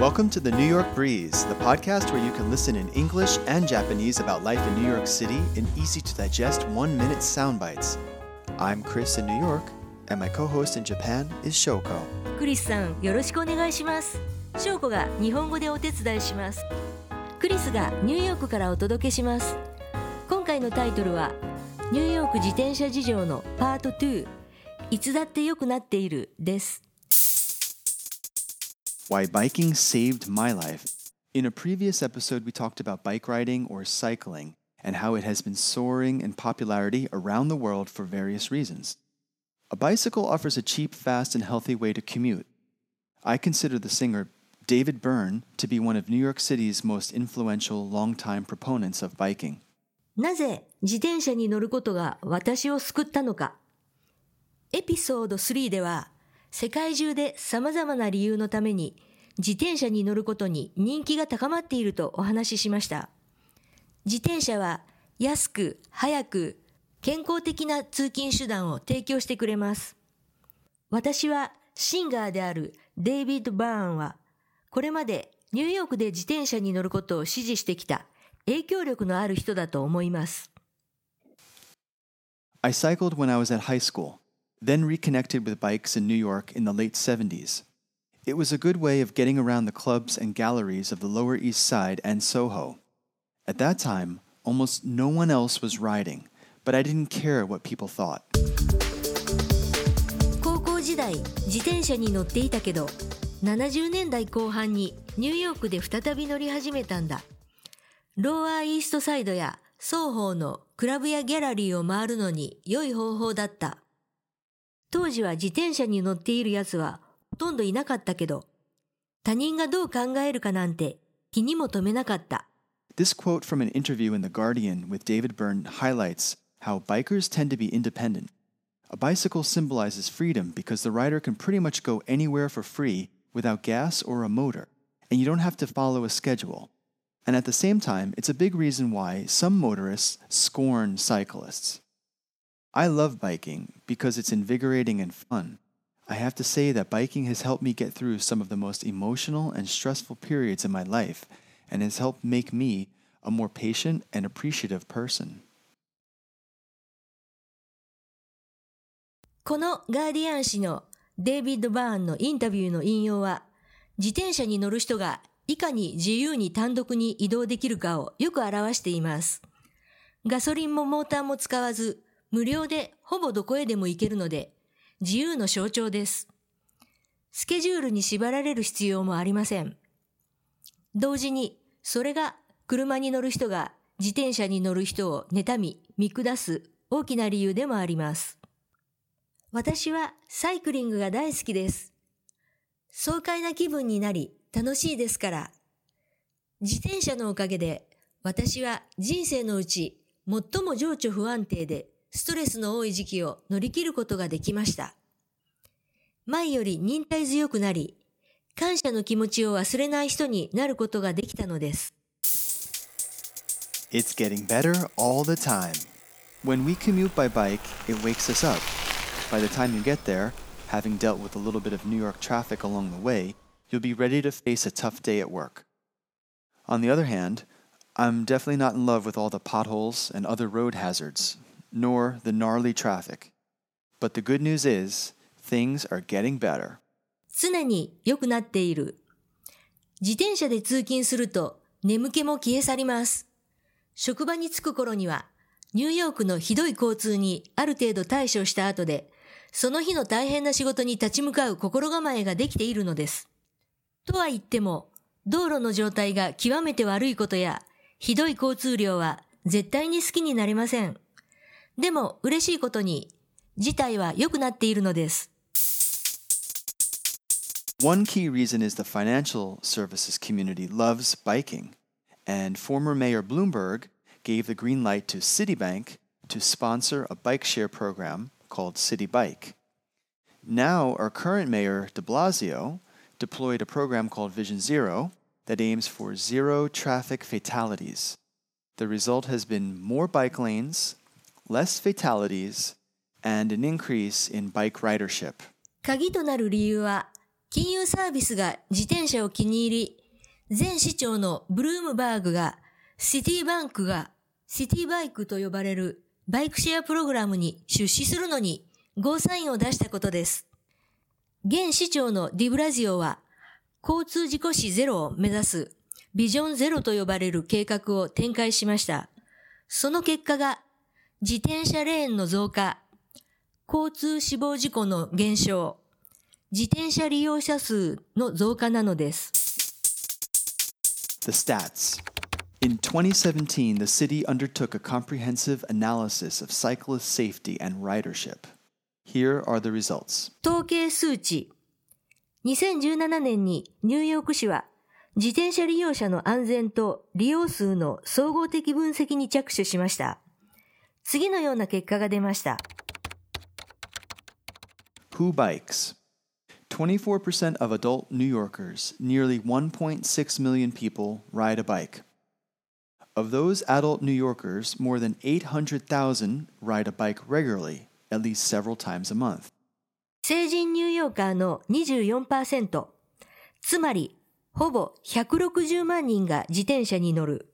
Welcome to the New York Breeze, the podcast where you can listen in English and Japanese about life in New York City in easy to digest one minute sound bites. I'm Chris in New York, and my co host in Japan is Shoko. クリスさんよろしくお願いします翔子が日本語でお手伝いしますクリスがニューヨークからお届けします今回のタイトルはニューヨーク自転車事情のパート2いつだって良くなっているです Why biking saved my life. In a previous episode, we talked about bike riding or cycling and how it has been soaring in popularity around the world for various reasons. A bicycle offers a cheap, fast, and healthy way to commute. I consider the singer David Byrne to be one of New York City's most influential longtime proponents of biking. なぜ自転車に乗ることが私を救ったのかエピソード3では 世界中で様々な理由のために自転車に乗ることに人気が高まっているとお話ししました。自転車は安く、早く、健康的な通勤手段を提供してくれます。私はシンガーであるデイビッド・バーンは、これまでニューヨークで自転車に乗ることを支持してきた影響力のある人だと思います。I cycled when I was at high school, then reconnected with bikes in New York in the late 70s. It was a good way of getting around the clubs and galleries of the Lower East Side and Soho. At that time, almost no one else was riding, but I didn't care what people thought. 高校時代自転車に乗っていたけど70年代後半にニューヨークで再び乗り始めたんだローアーイーストサイドや双方のクラブやギャラリーを回るのに良い方法だった 当時は自転車に乗っている奴はほとんどいなかったけど他人がどう考えるかなんて気にも留めなかった This quote from an interview in The Guardian with David Byrne highlights how bikers tend to be independent. A bicycle symbolizes freedom because the rider can pretty much go anywhere for free without gas or a motor, and you don't have to follow a schedule. And at the same time, it's a big reason why some motorists scorn cyclists. I love biking because it's invigorating and fun. I have to say that biking has helped me get through some of the most emotional and stressful periods in my life and has helped make me a more patient and appreciative person. このガーディアン紙のデイビッド・バーンのインタビューの引用は、自転車に乗る人がいかに自由に単独に移動できるかをよく表しています。ガソリンもモーターも使わず、 無料でほぼどこへでも行けるので、自由の象徴です。スケジュールに縛られる必要もありません。同時に、それが車に乗る人が自転車に乗る人を妬み、見下す大きな理由でもあります。私はサイクリングが大好きです。爽快な気分になり楽しいですから。自転車のおかげで私は人生のうち最も情緒不安定でストレスの多い時期を乗り切ることができました。前より忍耐強くなり、感謝の気持ちを忘れない人になることができたのです。It's getting better all the time. When we commute by bike, it wakes us up. By the time you get there, having dealt with a little bit of New York traffic along the way, you'll be ready to face a tough day at work. On the other hand, I'm definitely not in love with all the potholes and other road hazards, nor the gnarly traffic. But the good news is, things are getting better. 常に良くなっている。自転車で通勤すると眠気も消え去ります。職場に着く頃には、ニューヨークのひどい交通にある程度対処した後で、その日の大変な仕事に立ち向かう心構えができているのです。とは言っても、道路の状態が極めて悪いことや、ひどい交通量は絶対に好きになれません。でも嬉しいことに、事態は良くなっているのです。One key reason is the financial services community loves biking, and former Mayor Bloomberg gave the green light to Citibank to sponsor a bike share program called Citi Bike. Now, our current mayor, de Blasio, deployed a program called Vision Zero that aims for zero traffic fatalities. The result has been more bike lanes less fatalities, and an increase in bike ridership. 鍵となる理由は金融サービスが自転車を気に入り、前市長のブルームバーグがシティバンクがシティバイクと呼ばれるバイクシェアプログラムに出資するのにゴーサインを出したことです。現市長のディブラジオは交通事故死ゼロを目指すビジョンゼロと呼ばれる計画を展開しました。その結果が自転車レーンの増加、交通死亡事故の減少、自転車利用者数の増加なのです。The stats. In 2017, the city undertook a comprehensive analysis of cyclist safety and ridership. Here are the results. 統計数値。2017年にニューヨーク市は自転車利用者の安全と利用数の総合的分析に着手しました。次のような結果が出ました。Who bikes? 24% of adult New Yorkers, nearly 1.6 million people, ride a bike. Of those adult New Yorkers, more than 800,000 ride a bike regularly, at least several times a month. 成人ニューヨーカーの24%、つまりほぼ160万人が自転車に乗る。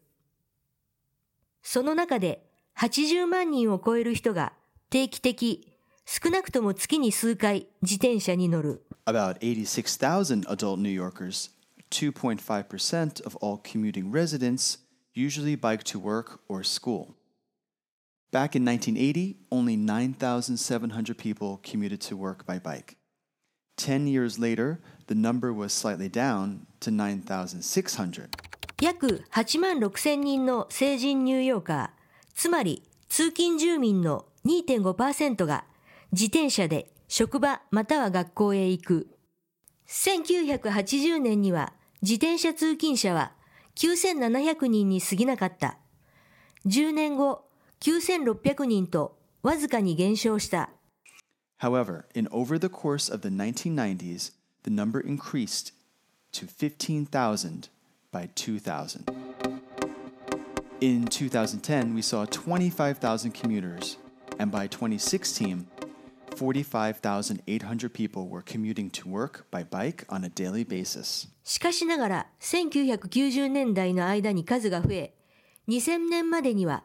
その中で80万人を超える人が定期的、少なくとも月に数回自転車に乗る。About 86,000 adult New Yorkers, 2.5% of all commuting residents, usually bike to work or school. Back in 1980, only 9,700 people commuted to work by bike. Ten years later, the number was slightly down to 9,600. 約8万6千人の成人ニューヨーカー、つまり通勤住民の2.5%が自転車で職場または学校へ行く。1980年には自転車通勤者は9700人に過ぎなかった。10年後、9600人とわずかに減少した。However, in over the course of the 1990s, the number increased to 15,000 by 2000. In 2010, we saw 25,000 commuters, and by 2016, 45,800 people were commuting to work by bike on a daily basis. しかしながら、1990年代の間に数が増え、2000年までには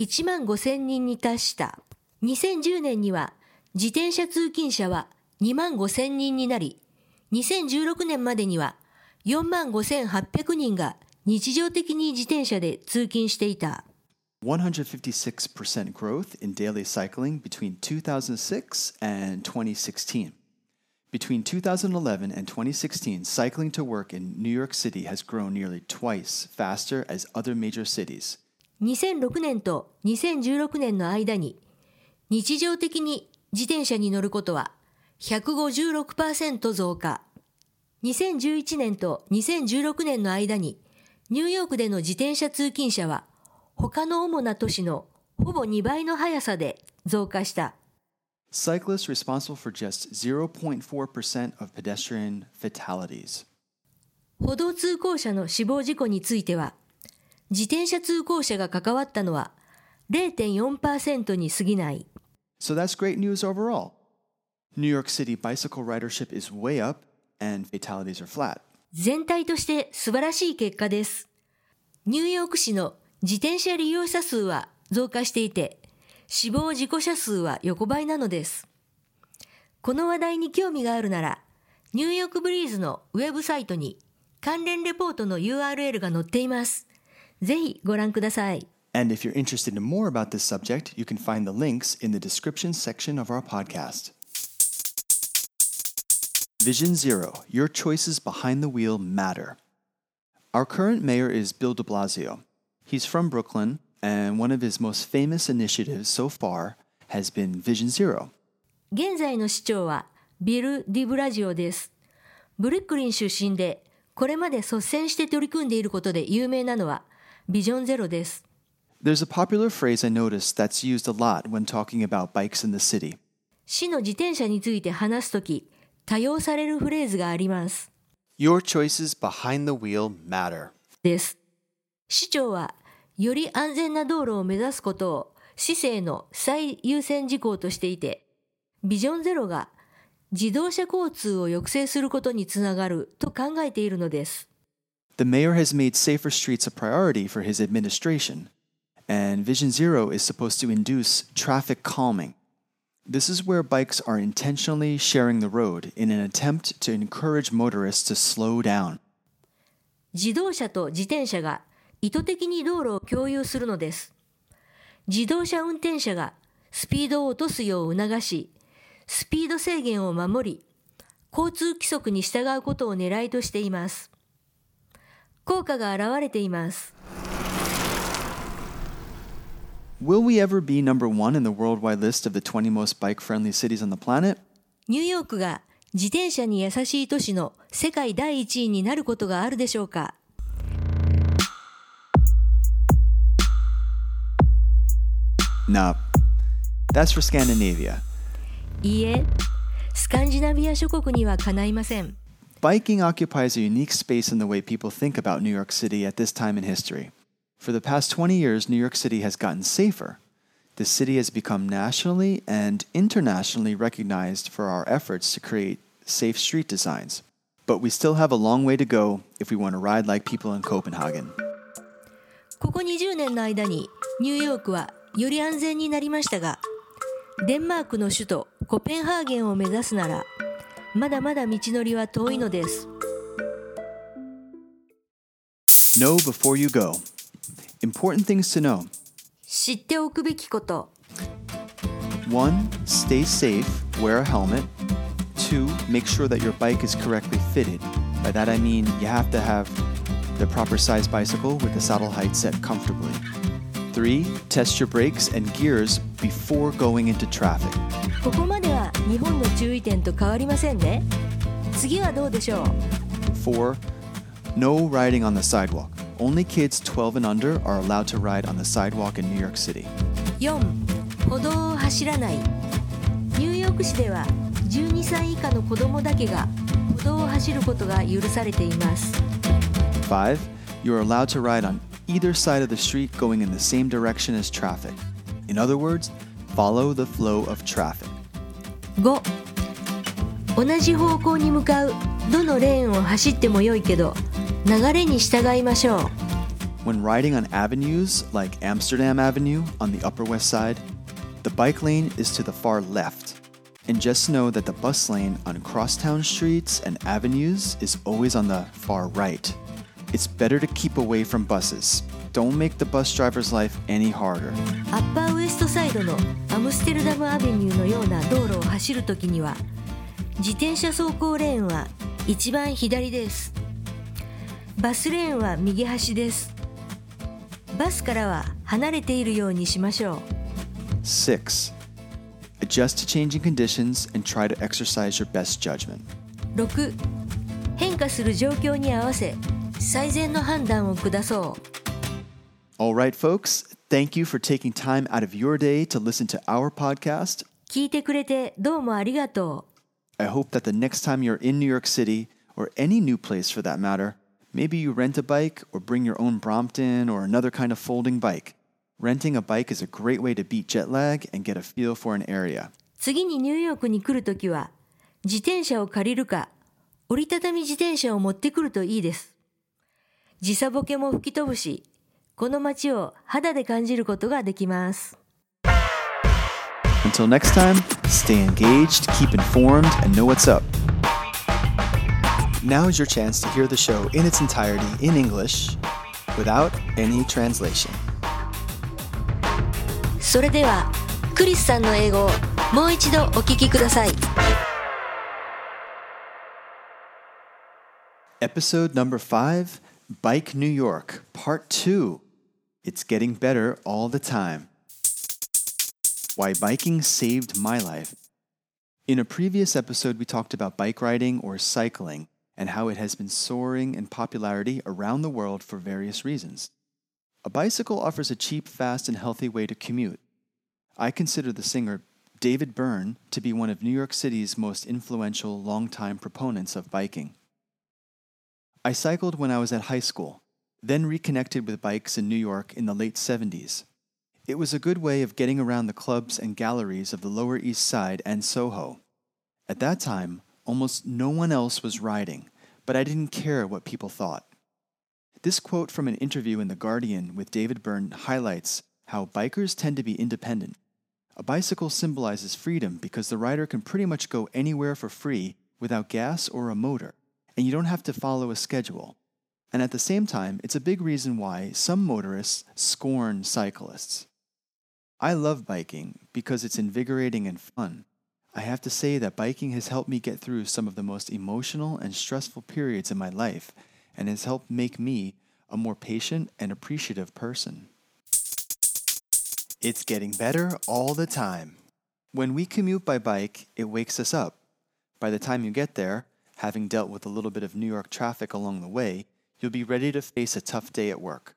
1万5000人に達した。2010年には自転車通勤者は2万5000人になり、2016年までには4万5800人が 日常的に自転車で通勤していた。156% growth in daily cycling between 2006 and 2016. Between 2011 and 2016, cycling to work in New York City has grown nearly twice faster as other major cities. 2006年と2016年の間に日常的に自転車に乗ることは156%増加。2011年と2016年の間にニューヨークでの自転車通勤者は他の主な都市のほぼ2倍の速さで増加した。Cyclists responsible for just 0.4% of pedestrian fatalities. 歩道通行者の死亡事故については、自転車通行者が関わったのは0.4%に過ぎない。So that's great news overall. New York City bicycle ridership is way up and fatalities are flat. 全体として素晴らしい結果です。ニューヨーク市の自転車利用者数は増加していて、死亡事故者数は横ばいなのです。この話題に興味があるなら、ニューヨークブリーズのウェブサイトに関連レポートの URL が載っています。ぜひご覧ください。And if you're interested in more about this subject, you can find the links in the description section of our podcast. Vision Zero Your choices behind the wheel matter. Our current mayor is Bill de Blasio. He's from Brooklyn, and one of his most famous initiatives so far has been Vision Zero. 現在の市長はビル・ディブラジオです。ブルックリン出身で、これまで率先して取り組んでいることで有名なのは、ビジョンゼロです。There's a popular phrase I noticed that's used a lot when talking about bikes in the city. 市の自転車について話すとき、 多用されるフレーズがあります。Your choices behind the wheel matter. です。市長は、より安全な道路を目指すことを市政の最優先事項としていて、ビジョンゼロが自動車交通を抑制することにつながると考えているのです。The mayor has made safer streets a priority for his administration, and Vision Zero is supposed to induce traffic calming. This is where bikes are intentionally sharing the road in an attempt to encourage motorists to slow down. 自動車と自転車が意図的に道路を共有するのです。自動車運転者がスピードを落とすよう促し、スピード制限を守り、交通規則に従うことを狙いとしています。効果が現れています。Will we ever be number one in the worldwide list of the 20 most bike friendly cities on the planet? ニューヨークが自転車に優しい都市の世界第一位になることがあるでしょうか Nah, that's for Scandinavia. いいえ、スカンジナビア諸国にはかないません。 Biking occupies a unique space in the way people think about New York City at this time in history. For the past 20 years, New York City has gotten safer. The city has become nationally and internationally recognized for our efforts to create safe street designs. But we still have a long way to go if we want to ride like people in Copenhagen. ここ20年の間にニューヨークはより安全になりましたが、デンマークの首都コペンハーゲンを目指すなら、まだまだ道のりは遠いのです。 Know before you go. Important things to know. 知っておくべきこと。 1. Stay safe, wear a helmet. 2. Make sure that your bike is correctly fitted. By that I mean you have to have the proper size bicycle with the saddle height set comfortably. 3. Test your brakes and gears before going into traffic. ここまでは日本の注意点と変わりませんね。次はどうでしょう 4. No riding on the sidewalk. Only kids 12 and under are allowed to ride on the sidewalk in New York City. 4歩道を走らないニューヨーク市では12歳以下の子供だけが歩道を走ることが許されています 5. You are allowed to ride on either side of the street going in the same direction as traffic. In other words, follow the flow of traffic. 5同じ方向に向かうどのレーンを走ってもよいけど 流れに従いましょう When riding on avenues like Amsterdam Avenue on the Upper West Side, the bike lane is to the far left. And just know that the bus lane on crosstown streets and avenues is always on the far right. It's better to keep away from buses. Don't make the bus driver's life any harder. アッパーウエストサイドのアムステルダムアベニューのような道路を走るときには自転車走行レーンは一番左です バスレーンは右端ですバスからは離れているようにしましょう 6. Adjust to changing conditions and try to exercise your best judgment. 6変化する状況に合わせ最善の判断を下そう All right, folks, thank you for taking time out of your day to listen to our podcast. 聞いてくれてどうもありがとう I hope that the next time you're in New York City, or any new place for that matter, maybe you rent a bike or bring your own Brompton or another kind of folding bike. Renting a bike is a great way to beat jet lag and get a feel for an area. 次にニューヨークに来るときは自転車を借りるか折りたたみ自転車を持ってくるといいです時差ボケも吹き飛ぶしこの街を肌で感じることができます Until next time, stay engaged, keep informed, and know what's up. Now is your chance to hear the show in its entirety in English without any translation. それではクリスさんの英語をもう一度お聞きください Episode number five Bike New York, Part Two. It's getting better all the time. Why biking saved my life. In a previous episode, we talked about bike riding or cycling and how it has been soaring in popularity around the world for various reasons. A bicycle offers a cheap, fast, and healthy way to commute. I consider the singer David Byrne to be one of New York City's most influential longtime proponents of biking. I cycled when I was at high school, then reconnected with bikes in New York in the late 70s. It was a good way of getting around the clubs and galleries of the Lower East Side and Soho. At that time, almost no one else was riding, but I didn't care what people thought. This quote from an interview in The Guardian with David Byrne highlights how bikers tend to be independent. A bicycle symbolizes freedom because the rider can pretty much go anywhere for free without gas or a motor, and you don't have to follow a schedule. And at the same time, it's a big reason why some motorists scorn cyclists. I love biking because it's invigorating and fun. I have to say that biking has helped me get through some of the most emotional and stressful periods in my life and has helped make me a more patient and appreciative person. It's getting better all the time. When we commute by bike, it wakes us up. By the time you get there, having dealt with a little bit of New York traffic along the way, you'll be ready to face a tough day at work.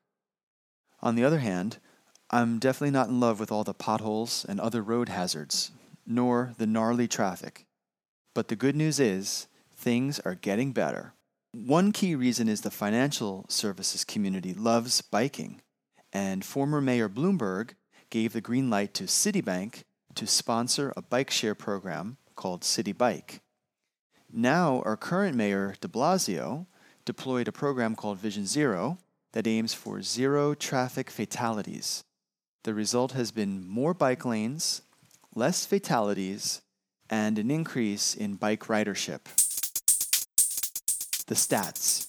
On the other hand, I'm definitely not in love with all the potholes and other road hazards, nor the gnarly traffic. But the good news is, things are getting better. One key reason is the financial services community loves biking, and former Mayor Bloomberg gave the green light to Citibank to sponsor a bike share program called Citi Bike. Now, our current mayor, de Blasio, deployed a program called Vision Zero that aims for zero traffic fatalities. The result has been more bike lanes, less fatalities, and an increase in bike ridership. The stats.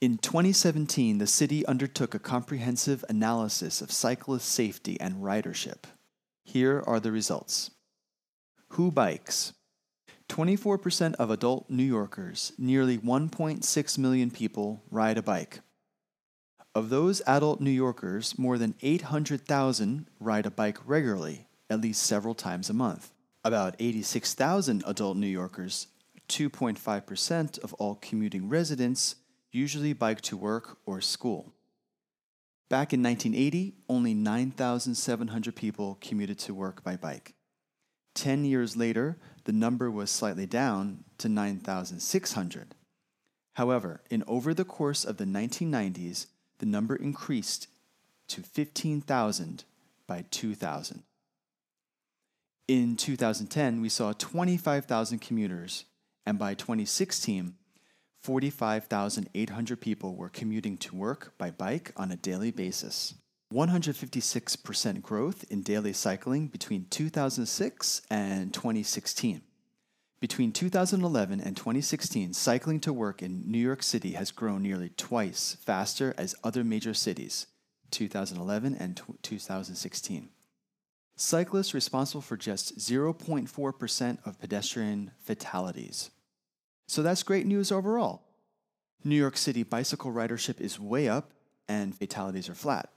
In 2017, the city undertook a comprehensive analysis of cyclist safety and ridership. Here are the results. Who bikes? 24% of adult New Yorkers, nearly 1.6 million people, ride a bike. Of those adult New Yorkers, more than 800,000 ride a bike regularly, at least several times a month. About 86,000 adult New Yorkers, 2.5% of all commuting residents, usually bike to work or school. Back in 1980, only 9,700 people commuted to work by bike. Ten years later, the number was slightly down to 9,600. However, in over the course of the 1990s, the number increased to 15,000 by 2000. In 2010, we saw 25,000 commuters, and by 2016, 45,800 people were commuting to work by bike on a daily basis. 156% growth in daily cycling between 2006 and 2016. Between 2011 and 2016, cycling to work in New York City has grown nearly twice faster as other major cities, 2011 and 2016. Cyclists responsible for just 0.4% of pedestrian fatalities. So that's great news overall. New York City bicycle ridership is way up and fatalities are flat.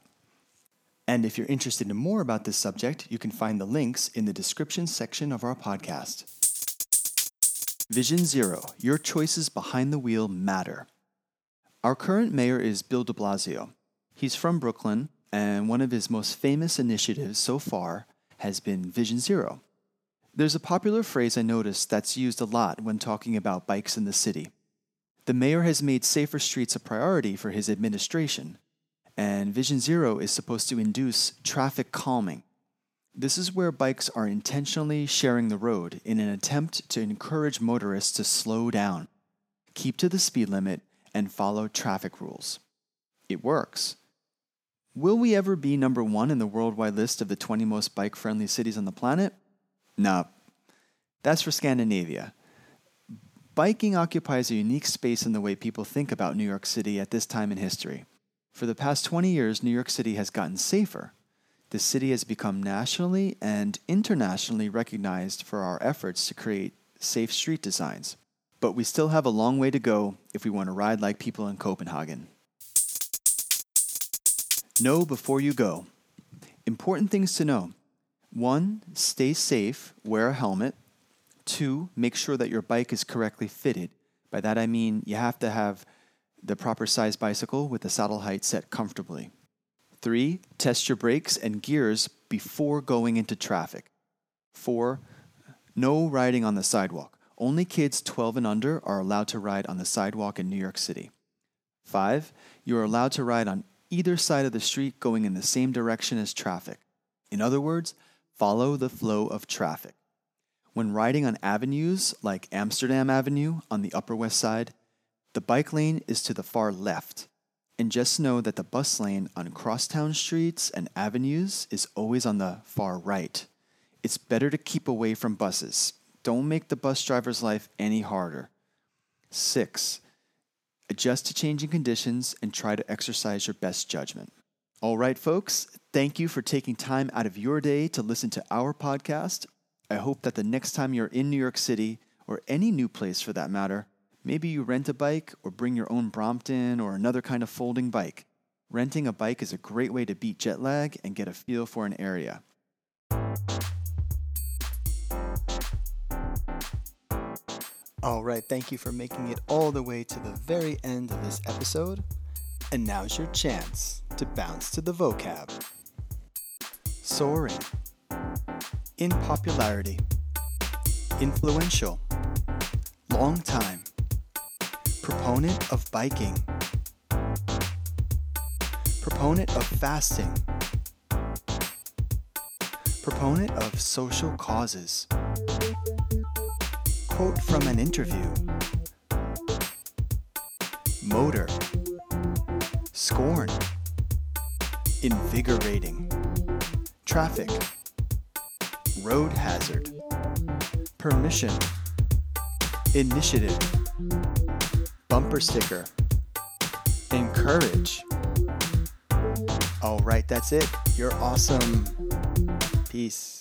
And if you're interested in more about this subject, you can find the links in the description section of our podcast. Vision Zero Your choices behind the wheel matter. Our current mayor is Bill de Blasio. He's from Brooklyn, and one of his most famous initiatives so far has been Vision Zero. There's a popular phrase I noticed that's used a lot when talking about bikes in the city. The mayor has made safer streets a priority for his administration, and Vision Zero is supposed to induce traffic calming. This is where bikes are intentionally sharing the road in an attempt to encourage motorists to slow down, keep to the speed limit, and follow traffic rules. It works. Will we ever be number one in the worldwide list of the 20 most bike friendly cities on the planet? No. That's for Scandinavia. Biking occupies a unique space in the way people think about New York City at this time in history. For the past 20 years, New York City has gotten safer the city has become nationally and internationally recognized for our efforts to create safe street designs. But we still have a long way to go if we want to ride like people in Copenhagen. Know before you go. Important things to know. One, stay safe, wear a helmet. Two, make sure that your bike is correctly fitted. By that I mean you have to have the proper size bicycle with the saddle height set comfortably. Three, test your brakes and gears before going into traffic. Four, no riding on the sidewalk. Only kids 12 and under are allowed to ride on the sidewalk in New York City. Five, you are allowed to ride on either side of the street going in the same direction as traffic. In other words, follow the flow of traffic. When riding on avenues like Amsterdam Avenue on the Upper West Side, the bike lane is to the far left. And just know that the bus lane on crosstown streets and avenues is always on the far right. It's better to keep away from buses. Don't make the bus driver's life any harder. 6. Adjust to changing conditions and try to exercise your best judgment. All right, folks, thank you for taking time out of your day to listen to our podcast. I hope that the next time you're in New York City, or any new place for that matter, maybe you rent a bike or bring your own Brompton or another kind of folding bike. Renting a bike is a great way to beat jet lag and get a feel for an area. All right, thank you for making it all the way to the very end of this episode. And now's your chance to bounce to the vocab. Soaring. In popularity. Influential. Long time. Proponent of biking. Proponent of fasting. Proponent of social causes. Quote from an interview Motor. Scorn. Invigorating. Traffic. Road hazard. Permission. Initiative. Bumper sticker. Encourage. All right, that's it. You're awesome. Peace.